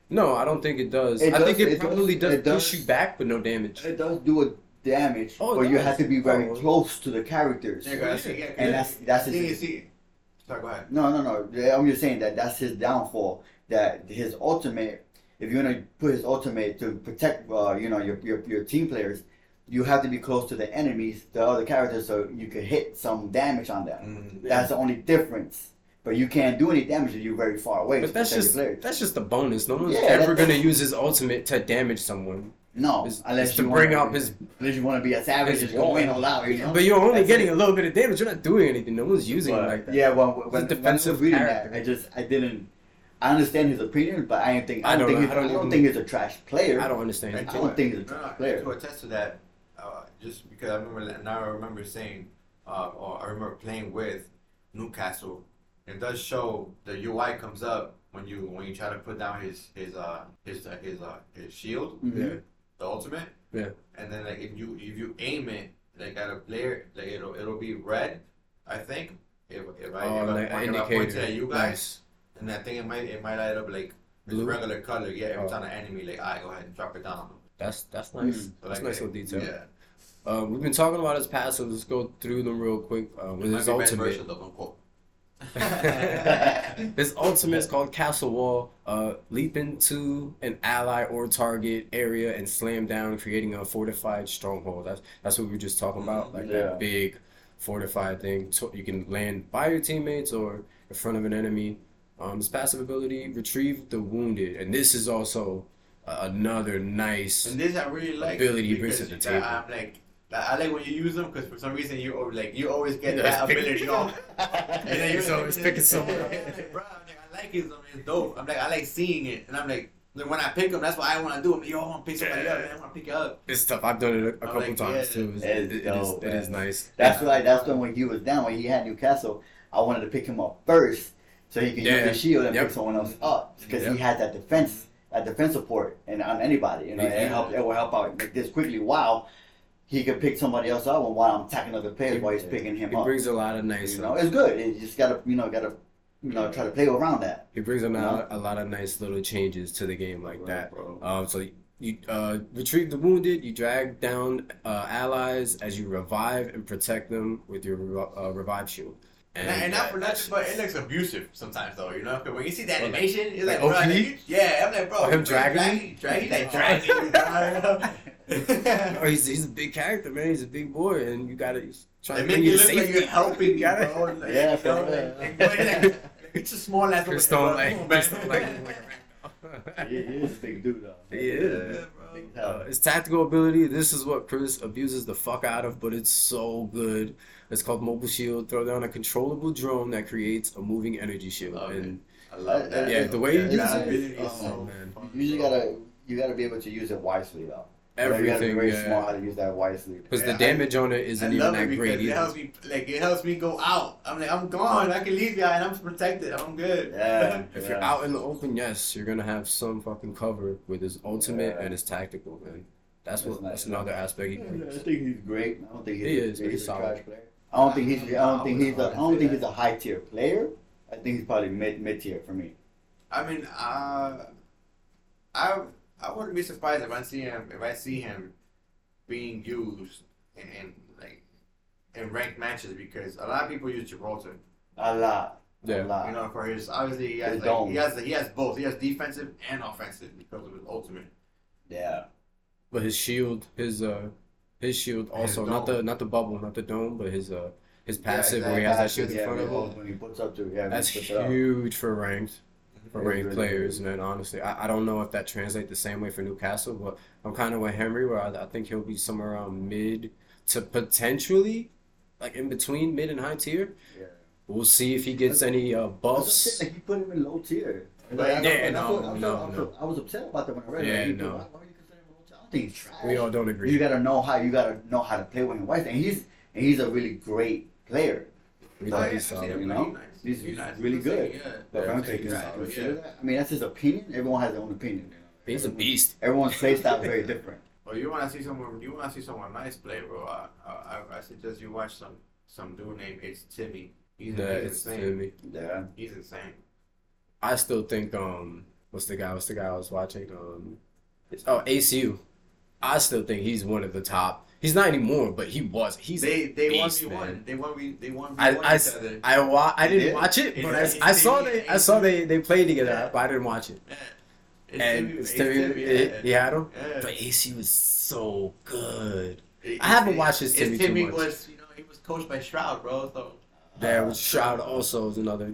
No, I don't think it does. It I think does- it, it does- probably does, it does. push you back, but no damage. It does do a damage, Oh, but you have to be very Oh. close to the characters. Yeah, 'cause that's- yeah, And that's that's I think you his, see. Sorry, go ahead. no, no, no. I'm just saying that that's his downfall. That his ultimate, if you're gonna put his ultimate to protect, uh, you know, your, your your team players, you have to be close to the enemies, the other characters, so you can hit some damage on them. Mm, That's the only difference. But you can't do any damage if you're very far away. But that's just your that's just a bonus. No one's Yeah, ever that's- gonna use his ultimate to damage someone. no, It's, unless it's to you bring wanna, out his. unless you want to be a savage, just go wall. in all out. You know. But you're only That's getting it. a little bit of damage. You're not doing anything. No one's using But, it like that. Yeah, well, when, when, a defensive when I was reading character. that, I just I didn't. I understand his opinion, but I don't think I I don't, don't think know. he's, I don't I don't think he's a trash player. I don't understand. And I don't think he's a no, no, player. To attest to that, uh, just because I remember now, I remember saying, uh, or I remember playing with Newcastle it does show the UI comes up when you when you try to put down his his uh his uh, his uh his shield, Mhm. Yeah. the ultimate. Yeah. And then like if you if you aim it like at a player, like it'll it'll be red, I think. If if I, Oh, if, like I, an if I point it indicator. at you guys, Nice. And I think it might it might light up like Blue? regular color. Yeah, every Oh. time an enemy like I go ahead and drop it down. That's that's nice. Mm. So, That's like, nice little detail. Yeah. Uh, we've been talking about his past, so let's go through them real quick. Uh, with his ultimate, version, though, unquote. his ultimate is called Castle Wall. Uh, leap into an ally or target area and slam down, creating a fortified stronghold. That's that's what we were just talking about, like Yeah. that big fortified thing. So you can land by your teammates or in front of an enemy. Um, his passive ability: retrieve the wounded, and this is also uh, another nice. And this I really like Ability he brings because to the table. I'm like, I like when you use them because for some reason you al- like you always get Yeah, that pick- ability on. And then he's always picking someone up. Bro, I'm like, I like it. It's dope. I'm like, I like seeing it, and I'm like, like, when I pick them, that's what I want to do. I'm like, yo, I want to pick somebody up, man. I want to pick you up. It's tough. I've done it a, a I'm couple like, times yeah, too. It's, it's it, it is, dope, it is man. nice. That's why. That's when when he was down when he had Newcastle. I wanted to pick him up first, so he can Yeah. use the shield and Yep. pick someone else up because Yep. he had that defense, that defense support, and on anybody, you know, Yeah. it help. It will help out like this quickly. Wow, he could pick somebody else up while I'm attacking other players while he's picking him He up. brings a lot of nice. You know, it's good. You just gotta, you know, gotta, you know, try to play around that. He brings a No. lot, a lot of nice little changes to the game like that. bro. Um, so you uh, retrieve the wounded, you drag down uh, allies as you revive and protect them with your uh, revive shield. And, and not for nothing, but it looks abusive sometimes, though. You know, when you see the Like- animation, it's like like, bro, OP? like, yeah, I'm like, bro, Oh, him he's dragging dragging, dragging, like dragging. you, Oh, he's, he's a big character, man. He's a big boy, and you gotta he's trying They to make bring you look like you're helping me, Gotta- bro. Like, Yeah, you know, like, like, like, it's a small ass. Chris don't like, man. Chris don't like, like he, he is a big dude, though. He is. Yeah, bro. Uh, his tactical ability, this is what Chris abuses the fuck out of, but it's so good. It's called Mobile Shield. Throw down a controllable drone that creates a moving energy shield. Love it. and I love that. Yeah, the way you that use that it, ability oh, so man. You usually gotta, you gotta be able to use it wisely, though. you gotta be everything, very yeah. smart how to use that wisely. Because Yeah, the damage on it isn't I even love that it great because it helps me like it helps me go out. I'm like I'm gone. I can leave y'all and I'm protected. I'm good. Yeah. If you're out in the open, yes, you're gonna have some fucking cover with his ultimate Yeah. and his tactical, man. That's That's what nice. that's another aspect he I think he's great. I don't think he's He a, is, he's he's a solid. trash player. I don't think he's. I don't think he's. I A, I wouldn't don't say think he's a high tier player. I think he's probably mid mid tier for me. I mean, uh, I I wouldn't be surprised if I see him if I see him being used in, in like in ranked matches because a lot of people use Gibraltar. A lot. Yeah. A lot. You know, for his obviously he has like, he has he has both. He has defensive and offensive because of his ultimate. yeah. But his shield, his uh, his shield also not the not the bubble, not the dome, but his uh his Yeah, passive where he has that shield in yeah, front of him. When he puts up to yeah. That's he puts it up. huge for ranked for ranked really players, good. man. Honestly, I, I don't know if that translates the same way for Newcastle, but I'm kind of with Henry, where I, I think he'll be somewhere around mid to potentially like in between mid and high tier. Yeah. We'll see if he gets any uh, buffs. Like he put him in low tier. Like, I yeah, know- no, what- no, I'm no. I was upset about that when I read Yeah, it. Like, no. Why, why are you considering him low tier? I don't think he's trash. We all don't agree. You gotta know how you gotta know how to play with him. White, and he's and he's a really great player. We he's solid. him. He's know? nice. He's- He's he's nice. really good. saying, Yeah. But Yeah, I don't I think think he's he's consider solid, that. I mean, that's his opinion. Everyone has their own opinion. You know? He's a beast. Everyone's play style is very different. Well, you want to see someone? You want to see someone nice play, bro? I, I, I suggest you watch some some dude named iiTzTimmy. He's, Yeah, he's it's insane. Timmy. Yeah. He's insane. I still think um what's the guy what's the guy I was watching um it's, oh Aceu. I still think he's one of the top. He's not anymore, but he was. He's They a they won beast, me man. one. They won me. They won. I, won I, each other. I, wa- I They didn't did? watch it, but It's- I, I it's saw Timmy- they I saw they they played together, Yeah. but I didn't watch it. Yeah. It's And Timmy- it's it's Timmy, Timmy, he- yeah. he had him, Yeah. but AC was so good. It- I haven't it- watched his it's Timmy too Timmy much. was you know he was coached by Shroud, bro. So There Uh, was Shroud also is another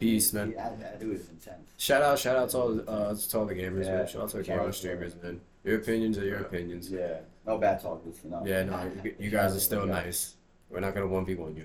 beast, man. Yeah, that dude is intense. Shout out, shout out to all the, uh, to all the gamers, Yeah. man. Shout out to the Shout gamer out. streamers, man. Your opinions are your opinions. Yeah. No bad talkers. You know. Yeah, no, you, you guys are still nice. We're not gonna one v one you.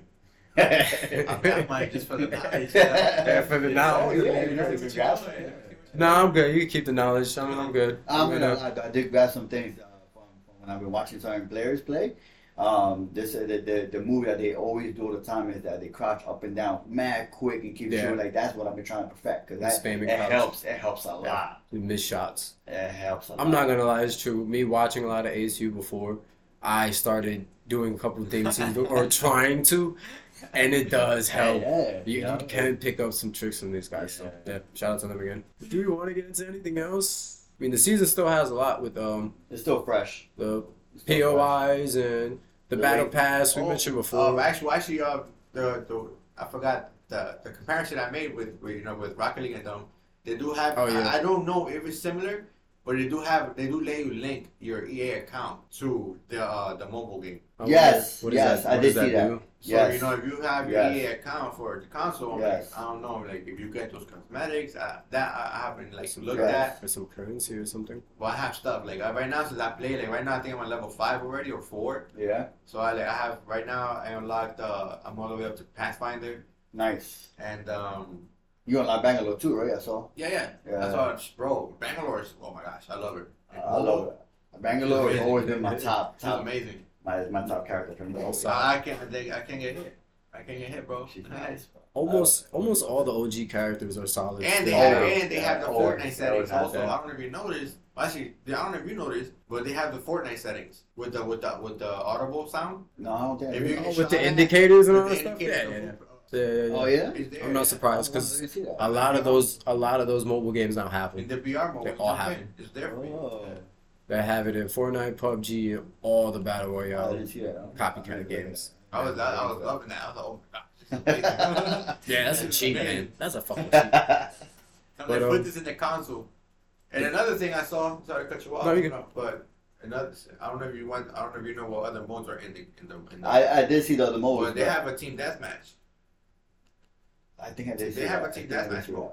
I, I might just for the knowledge. Yeah, for the knowledge. Yeah, you know, No, I'm good. You can keep the knowledge. I'm, I'm good. I'm I'm gonna gonna- lie, I did grab some things uh, from, from when I've been watching certain players play. Um, this uh, the, the the move that they always do all the time is that they crouch up and down mad quick and keep Yeah. shooting like that's what I've been trying to perfect because that Spamming it helps. It helps a lot. You miss shots. It helps a lot. I'm not gonna lie, it's true. Me watching a lot of Aceu before, I started doing a couple things or trying to, and it does help. Yeah, You, yeah. you can pick up some tricks from these guys. So Yeah. yeah, shout out to them again. Do you want to get into anything else? I mean, the season still has a lot with um It's still fresh. the It's still fresh. POIs and the The battle rate- pass we Oh, mentioned Uh, before. actually, actually, uh, the the I forgot the the comparison I made with, with you know with Rocket League and them. They do have. Oh, yeah. I, I don't know if it's similar, but they do have. They do let you link your EA account to the uh, the mobile game. Oh, Yes, what yes, that- I did does see that. Do? So Yes. you know if you have your Yes. EA account for the console, I'm Yes. like, I don't know, like if you get those cosmetics, uh, that I, I haven't like Some looked Yes. at. For some currency or something. Well, I have stuff like uh, right now since I play like right now I think I'm on level five already or four. Yeah, So I like I have right now I unlocked uh I'm all the way up to Pathfinder nice. and um You unlock Bangalore too, right? I saw. yeah yeah Yeah. that's all bro Bangalore is oh my gosh I love it. And I love it. Bangalore has always been my top She's top amazing. My my top character from the Also- I, I can't they, I can't get hit. I can't get hit, bro. She's nice. bro. Almost almost all the OG characters are solid. And they still. have and they have the Yeah. Fortnite oh, settings also. that. I don't know if you noticed. Actually, I don't know if you noticed, but they have the Fortnite settings with the with the with the audible sound. No, I don't think. I you did. Oh, with the indicators and all the that stuff. Yeah, yeah, yeah. yeah, yeah, Oh yeah. yeah. It's there, I'm not surprised oh, because didn't see that. a lot of those a lot of those mobile games now have In the VR mode, They all built have in. It's there for. Oh. Yeah. They have it in Fortnite, PUBG, all the battle I royale. didn't see that. Copycat games. I was I, I was loving that. I was like, oh my god. Yeah, that's a cheat, man. That's a fucking cheat. yeah. I'm But, like, um, put this in the console. And another thing I saw, sorry to cut you off, No, you you can- but another, I don't know if you want, I don't know if you know what other modes are in the in the. In the I, I did see the other modes. but they have a team deathmatch. I think I did. they see have that. a team I think I did deathmatch see mode.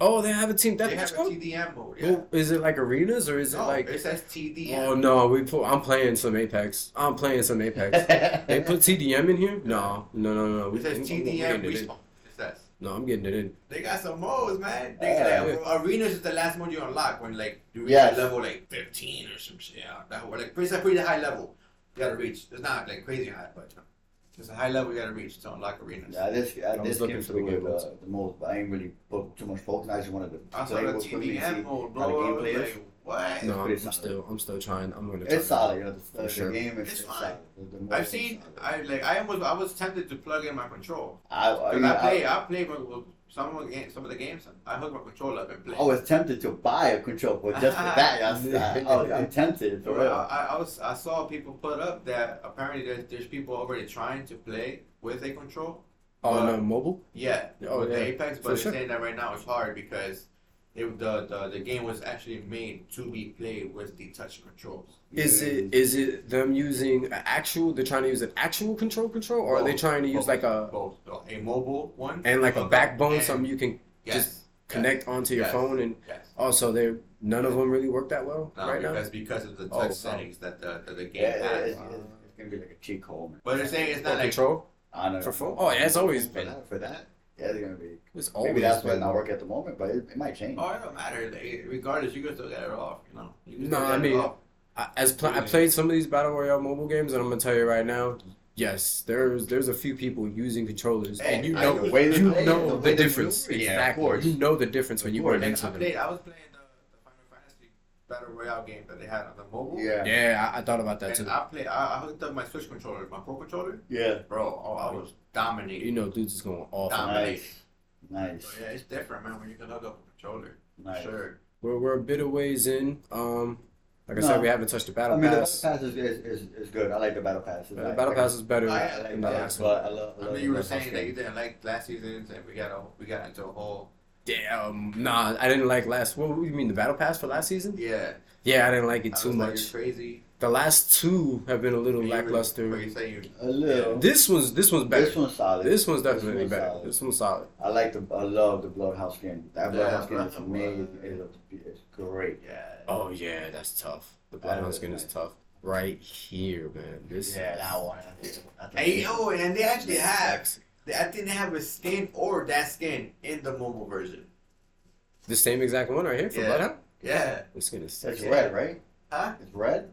Oh, they have a team They have deathmatch a mode. TDM mode. Yeah. Well, is it like arenas or is it no, like? it says TDM. Oh no, we put. I'm playing some Apex. I'm playing some Apex. They put TDM in here? No, no, no, no. It says I'm- I'm TDM getting it respawn. It says. No, I'm getting it in. They got some modes, man. They Yeah. arenas is the last mode you unlock when like you reach Yes. level like 15 or some shit. Yeah, that whole, like pretty, pretty high level. You gotta reach. It's not like crazy high, but you know, it's a high level you gotta reach to unlock arenas. Yeah, this I, was this looking came for the good uh, the most, but I ain't really put too much focus. I just wanted to I saw play the real quickly and see. TDM mode, how the bro. I was gameplay is. like, what? No, pretty I'm solid. still, I'm still trying. I'm gonna. Try It's solid, you know. The, For the, sure. game is It's it's fine. solid. The, the mode I've is seen. solid. I like. I was. I was tempted to plug in my control. I, I, Cause I, I, play. I play with, with some of the game, some of the games. I hook my controller up and play. I was tempted to buy a controller but just for that, I, was- I, I was, I'm tempted So for I, real. I, I was I saw people put up that apparently there's, there's people already trying to play with a control. Oh But- no, mobile. Yeah, Oh, with yeah. the Apex, For but they're sure. saying that right now it's hard because it, the, the the game was actually made to be played with the touch controls. Is it is it them using an actual? They're trying to use an actual control control, or are they trying to use Both. like a both a mobile one and like a backbone, and- something you can yes, just connect onto your Yes. phone and yes. also they none of them really work that well No, right now. That's because of the oh, touch Oh, wow. settings that the that the game Yeah, has. it's, it's, it's gonna be like a cheat code. But they're saying it's not like control I don't know. for phone. Oh yeah, it's always for been. that. For that, yeah, it's gonna be. It's always Maybe that's why been. it's not working at the moment, but it, it might change. Oh, it don't matter. Like, regardless, you can still get it off. You know. You No, I mean, off. I, as pl- I played some of these battle royale mobile games, and I'm gonna tell you right now, yes, there's there's a few people using controllers, and you I know the way you know the the way difference. maneuver, yeah, of course. you know the difference when you course. run Like, into I them. played. I was playing the, the Final Fantasy battle royale game that they had on the mobile. Yeah, Yeah, I, I thought about that too. And I play. I, I hooked up my Switch controller, my Pro controller, yeah. bro. Oh, I was dominating. You dominating. know, dudes is going off. Nah. on Dominate. Nice, nice, So yeah, it's different, man. When you can hook up a controller, nice. sure. We're we're a bit of ways in. Um, like I No. said, we haven't touched the battle I mean, pass. the battle pass is, is, is, is good. I like the battle pass. It's like- battle pass is better I- I I like than the last one. but I love. I I love mean, you were saying that you didn't like last season's, and we got a, we got into a whole. Damn, nah, I didn't like last. What do you mean the battle pass for last season? Yeah, Yeah, I didn't like it I too was like, much. crazy. The last two have been a little You lackluster. What you say? A little. This one's this one's better. This one's solid. This one's definitely one's better. solid. This one's solid. I like the. I love the Bloodhound skin. That Yeah, Bloodhound skin is amazing. It's, it's great. yeah. Oh yeah, that's tough. The That Bloodhound is skin is tough. Right here, man. This Yeah, that one. That's Hey yo, and they actually have. Sexy. They- I think they have a skin or that skin in the mobile version. The same exact one right here for Yeah. Bloodhound. Yeah. This skin is It's red, right? Huh? It's red.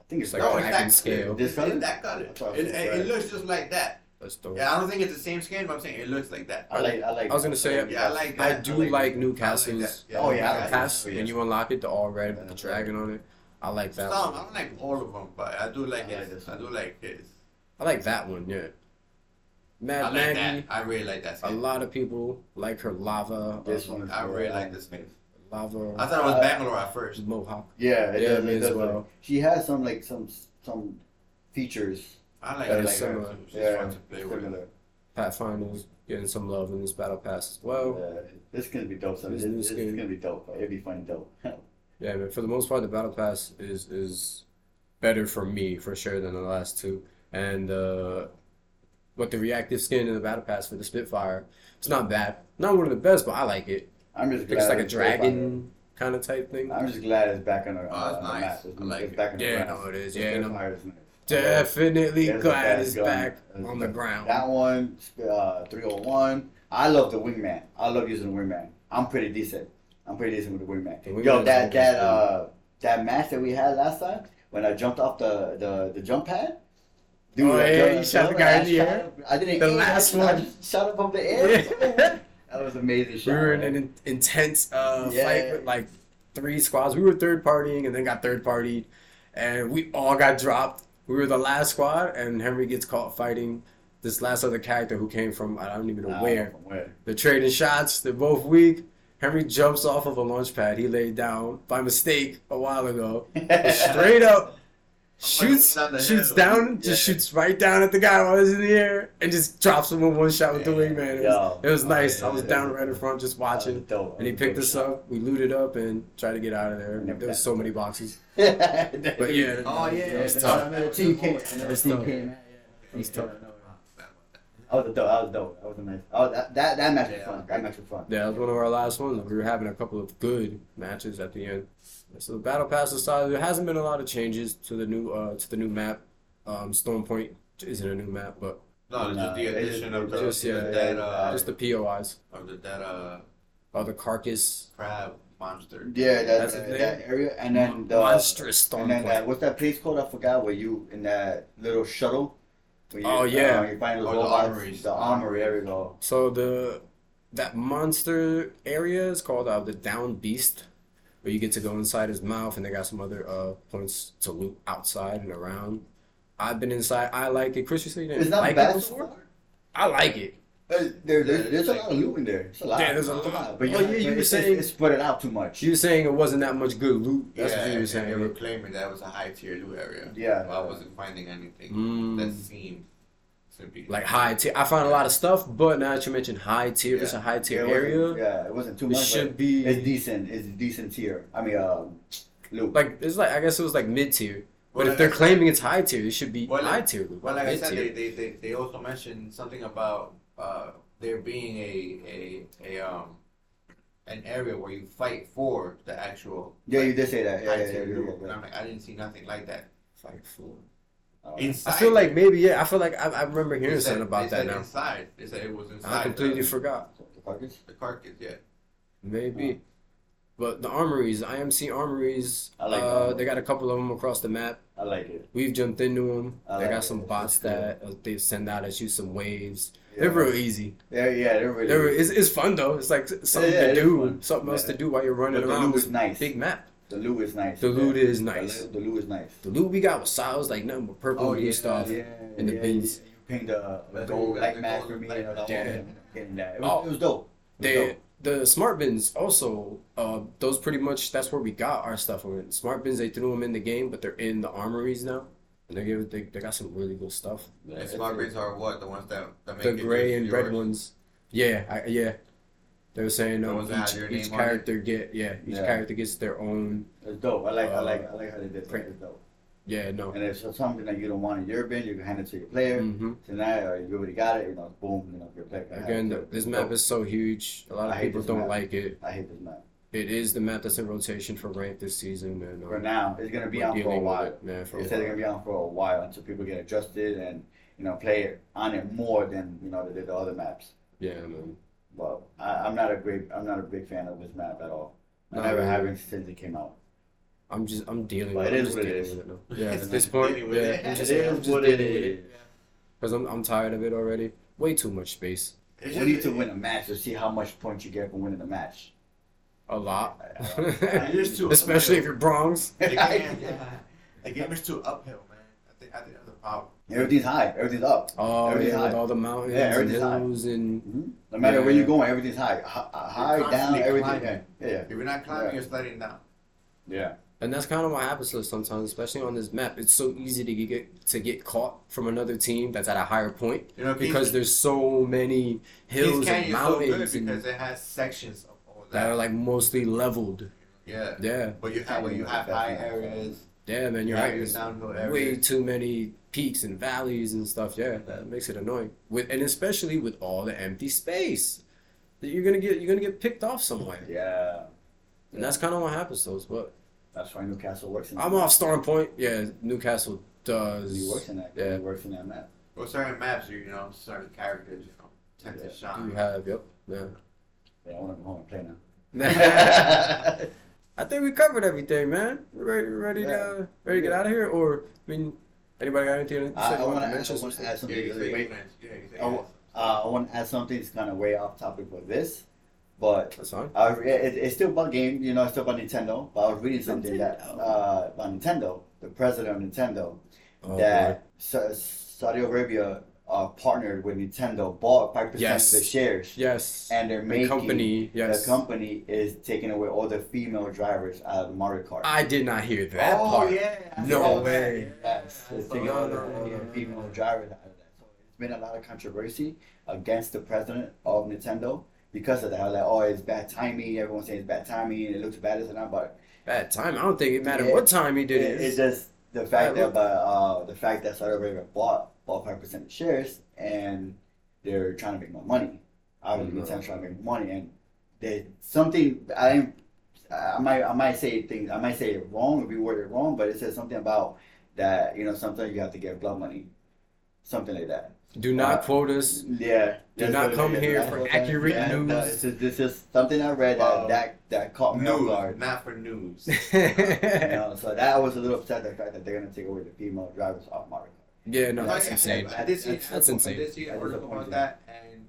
I think it's Like no, like it's dragon that scale. This color? It's that color. It, it it, looks just like that. That's dope. Yeah, I don't think it's the same skin, but I'm saying it looks like that. I like. I like. I was gonna say, Yeah, I like I that. do I like like that. Newcastle's like. Yeah, Oh, yeah, I like pass, that. and you unlock it, the all red with the dragon on it. I like that Some, I don't like all of them, but I do like I like this. this I do like this. I like that one, yeah. Mad I like Maggie, that. I really like that a lot of people like her lava, This one. I really red. like this skin. lava I thought it was Uh, Bangalore at first. mohawk. Yeah, it Yeah, does, me it as does well. look- She has some like some some features. I like That it is like similar. that. She's Yeah, fun to play with. similar. Pathfinder's getting some love in this battle pass as well. Yeah, this is gonna be dope. This this, new this is skin. gonna be dope. It'd be fun dope. Yeah, man. For the most part, the battle pass is is better for me for sure than the last two. And uh, but the reactive skin in the battle pass for the Spitfire, it's not bad. Not one of the best, but I like it. I'm just glad it's like a it's dragon kind of type thing. I'm just glad it's back on the, Oh, on it's the nice. map. It's, I like it's it. back on the Yeah, no, it is. The Yeah, and I'm Spitfire is nice. definitely That's glad best it's gun. back That's on the- the ground. That one, uh, 301. I love the wingman. I love using the wingman. I'm pretty decent. I'm pretty decent with the wingman. The wingman Yo, is that that uh that match that we had last time when I jumped off the the, the jump pad. Oh, I yeah, jumped- you shot the I guy in the air? I didn't. The last I I one. shot up from the air. that was amazing We shot. were in an in- intense uh, Yeah. fight with like three squads. We were third partying and then got third partied, and we all got dropped. We were the last squad, and Henry gets caught fighting this last other character who came from I don't even know Nah, where. from where? They're trading shots. They're both weak. Henry jumps off of a launch pad he laid down by mistake a while ago. Straight up shoots down shoots down, just Yeah. shoots right down at the guy while he's in the air and just drops him in one shot with the wingman. It Yo. was, it was Oh, nice. yeah, I was yeah, down yeah. right in front just watching. Dope. And he picked us dope up. We looted up and tried to get out of there. There was so many boxes. But yeah, Oh, yeah, it was yeah, tough. Came. It was tough. came. It was tough. That was dope. That was dope. That was a nice. Oh, that that, that match was fun. That match was fun. Yeah, that was one of our last ones. We were having a couple of good matches at the end. So the battle pass aside, there hasn't been a lot of changes to the new uh to the new map. Um, Storm Point isn't a new map, but No, it's just the addition of the just, yeah, that uh just the POIs. of the that uh Oh, the carcass crab monster. Yeah, that, That's that, that area, and then the monstrous Storm and then that, what's that place called? I forgot. Where you in that little shuttle? You, Oh, yeah. uh, you find those Oh, the robots. armories. The armory. There we go. So the that monster area is called uh, the Downed Beast, where you get to go inside his mouth, and they got some other uh points to loot outside and around. I've been inside. I like it. Chris, you said you didn't It's not like bad. it before. I like it. Uh, there, there's, there's a lot of loot in there. It's a lot. Yeah, there's a It's lot. But Oh, yeah, yeah, you but were saying- it's, it's spread it out too much. You were saying it wasn't that much good loot. That's yeah, what you were saying. they were claiming that was a high tier loot area. Yeah. Well, I wasn't finding anything Mm. that seemed to be like high tier. I found a lot of stuff, but now that you mentioned high tier, it's a high tier it wasn't- area. Yeah, it wasn't too much. It should be It's decent. It's a decent tier. I mean, um, loot. like it's like I guess it was like mid tier. But Well, if like they're I said- claiming it's high tier, it should be Well, high tier loot. Well, like I said, they, they, they, they also mentioned something about uh, there being a, a a um an area where you fight for the actual yeah, you did say that. Yeah, yeah, yeah, yeah, loot. yeah, And yeah. I'm like, I didn't see nothing like that. Fight for. Inside, I feel like maybe yeah. I feel like I, I remember hearing said- something about they that said now. Inside, they said it was inside. I completely the, forgot. the carcass? the carcass. Yeah, Maybe. But the armories, IMC armories, I like uh, they got a couple of them across the map. I like it. We've jumped into them. I they like got it. some bots that uh, they send out at you some waves. Yeah. They're real easy. Yeah, yeah, they're really. They're, it's, it's fun though. It's like something Yeah, yeah, to do, fun. something else to do while you're running But the around loot this nice. big map. The loot is nice. The loot yeah. is nice. The, the loot is nice. The loot we got was solid, like nothing but purple Oh, and blue yeah, stuff. Yeah, in the yeah, bins. You, you paint the, the gold what you got, black the mask for me. black And all that. Getting that. It was, Oh. it was dope. It was They, dope. the smart bins also, uh, those pretty much that's where we got our stuff from. Smart bins they threw them in the game, but they're in the armories now, and they give they, they got some really good stuff. Yeah, and smart bins are what the ones that, that make The gray just and yours. red ones, yeah, I, yeah. They were saying The um, ones each, each character get yeah each Yeah. character gets their own It's dope. I like. I Uh, like. I like how they did print. It's dope. yeah no And if it's something that you don't want in your bin, you can hand it to your player. hmm Tonight, or you already got it. You know, boom. You know, your player. again it. this It's map dope. is so huge a lot of people don't map. like it I hate this map. it is the map that's in rotation for rank this season and For um, now, it's gonna be on for a while. it, yeah, for said it's gonna be on for a while until people get adjusted and you know play it on it more than you know they did the other maps. yeah man But I, I'm not a great, I'm not a big fan of this map at all. I Not never really. have been since it came out. I'm just I'm dealing But with it I'm is just what it dealing is. with it. Yeah, at this point, yeah, it. I'm just, It I'm is just what dealing it with is. it because I'm I'm tired of it already. Way too much space. It's We need just- to win a match to see how much points you get from winning the match. A lot. It is too Especially if you're Bronze. The game, yeah. The game is too uphill, man. I think I think that's the problem. Everything's high. Everything's up. Oh Everything's yeah, with all the mountains Yeah, and everything's high. hills and Mhm. No matter where you're going, everything's high. Hi- High, down, everything. climbing. Yeah. Yeah. If you're not climbing, Yeah. you're sliding down. Yeah. and that's kind of what happens to us sometimes, especially on this map. It's so easy to get to get caught from another team that's at a higher point You know, because Kings, there's so many Kings hills and Canyon's so good mountains and, because it has sections of all that are like mostly leveled. Yeah, Yeah, but you have where you have high areas, yeah, man. you You're have right. your There's downhill way too many peaks and valleys and stuff. Yeah, that makes it annoying. With and especially with all the empty space, that you're gonna get you're gonna get picked off somewhere, Yeah. and that's kind of what happens to us. But That's why Newcastle works in I'm off Storm Point. Yeah, Newcastle does. He works in that. Yeah. He works in that map. Well, certain maps, you know, certain characters, you know, tend to Yeah. Do shine. have yep. Yeah. Yeah, I want to go home and play now. I think we covered everything, man. We ready, ready Yeah. to ready to get out of here, or I mean, anybody got anything to I, say? I want want to to add, I want to stuff? something. Yeah, you wait. Yeah, you say I, uh, I want to add something that's kind of way off topic with this, but That's fine. I, it, it's still about game, you know, it's still about Nintendo. But I was reading something that Nintendo. uh, about Nintendo, the president of Nintendo, Oh, that Sa- Saudi Arabia uh, partnered with Nintendo, bought five percent Yes. of the shares, Yes. and they're making The company, yes. the company is taking away all the female drivers out of Mario Kart. I did not hear that oh part. yeah, I No that. way. Yes, it's taking all the female drivers out of that. So it's been a lot of controversy against the president of Nintendo because of that. Like, oh, it's bad timing. Everyone's saying it's bad timing. It looks bad, and that. But Bad time. I don't think it mattered Yeah. what time he did it, it. it's just the fact that but, uh, the fact that Saudi Arabia bought bought five percent of shares and they're trying to make more money. Obviously, Mhm. Nintendo's trying to make more money, and they something I I might I might say things I might say it wrong or be worded wrong, but it says something about that you know sometimes you have to get blood money, something like that. Do not uh, quote us. Yeah. Do not come here for accurate yeah, news. no, this is this is something I read Wow. that that that caught me off guard. not for news. You know, so that was a little upset the fact that they're gonna take away the female drivers off Mario Kart. Yeah, no, that's yeah, insane. I did see, That's- that's insane. did see an That is article about that, and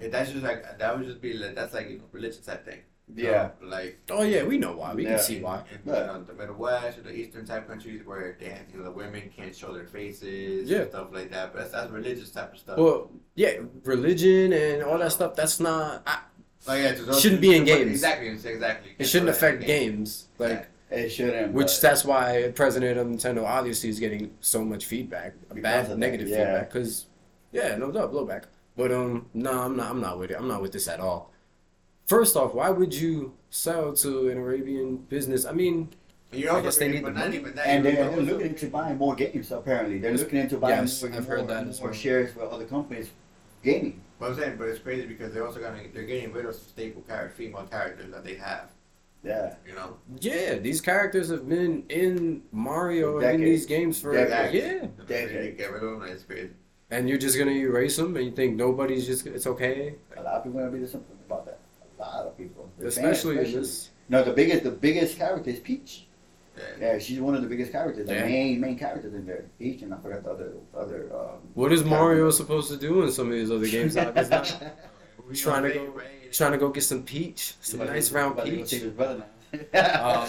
yeah, that's just like that would just be like that's like you know religious type thing. Yeah. know, like Oh yeah, we know why. We Yeah. can see why. in, you know, the Midwest or the Eastern type countries where they, you know, the women can't show their faces Yeah. and stuff like that. But that's, that's religious type of stuff. Well, yeah, religion and all that stuff. That's not. I, like, yeah, shouldn't be in games. Exactly, exactly. it shouldn't I affect think. games. Like. It shouldn't. Which but- that's why president of Nintendo obviously is getting so much feedback, bad of that, negative yeah. feedback. Because yeah, no doubt blowback. But um, no, I'm not. I'm not with it. I'm not with this at all. First off, why would you sell to an Arabian business? I mean, You I also guess they agree, need but the not money. even that. and you they're, also- they're looking into buying more games. Apparently, they're looking into buying Yes, more, I've more, heard that more well. shares with other companies gaming. But I'm saying, but it's crazy because they're also gonna they're getting rid of some staple character, female characters that they have. Yeah, You know, yeah, these characters have been in Mario and in these games for Decades. yeah, they Decade. get rid of them. It's crazy. and you're just gonna erase them, and you think nobody's just it's okay, a lot of people are gonna be disappointed about that. A lot of people, The fans especially in this. No, the biggest, the biggest character is Peach. Yeah. Yeah, she's one of the biggest characters, the Yeah. main main characters in there. Peach, and I forgot the other other. Um, What is Mario supposed to do in some of these other games? Like, it's not- We Trying to go- raid- trying to go get some peach, some But nice he- round peach. his brother now.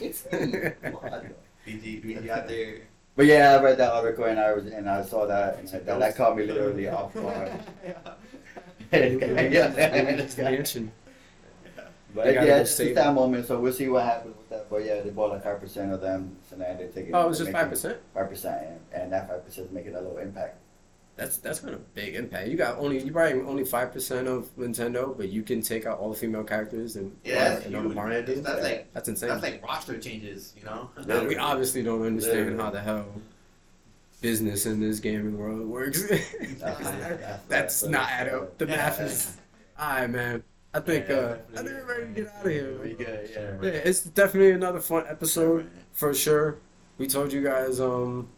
It's me. What? BG, BG out there. But yeah, I read that article and I was and I saw that and that, that caught me literally off guard. yeah, It's gonna be interesting. but yeah, it's just that moment. So we'll see what happens with that. But yeah, they bought like five percent of them, so now they're taking. Oh, it was just five percent. Five percent, and, and that five percent is making a little impact. That's that's kind of big impact. You got only you probably only five percent of Nintendo, but you can take out all the female characters and Yeah, that's and all the Mario man. games. That's like That's insane. that's like roster changes, you know. Now, we obviously don't understand Literally. how the hell business in this gaming world works. That's, not add up. The math is. Alright, man. I think uh, I think we're ready to get out of here. Pretty good, yeah. Yeah, it's definitely another fun episode for sure. We told you guys um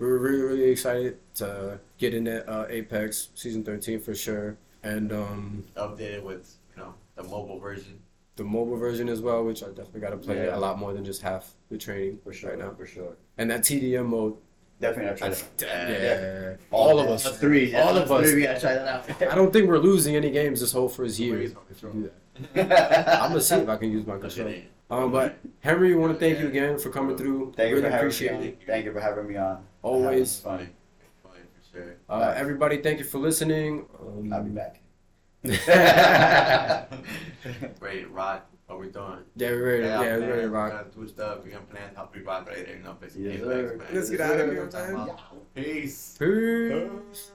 we were really really excited to get into uh, Apex season thirteen for sure, and um Updated with you know the mobile version. the mobile version as well, which I definitely got to play Yeah. a lot more than just half the training For sure, right now. for sure. And that TDM mode, Definitely, I'll try that's, that. yeah, all of us, three, all of us. Three, we gotta try that out. I don't think we're losing any games this whole first year. if you do that. I'm gonna see if I can use my controller. Um, but Henry, we want to thank you again for coming through. Thank you really for having appreciate me it. on. Thank you for having me on. Always. Having fun. Fine, for. Uh, everybody, thank you for listening. Um, I'll be back. Ready to rock. What we doing? Yeah, we're ready. Yeah, we're ready to We're rock. gonna do stuff. We're gonna plan how we rock later. You know, basically. Yes, Hey, man. Let's get out of here, man. Peace. Peace.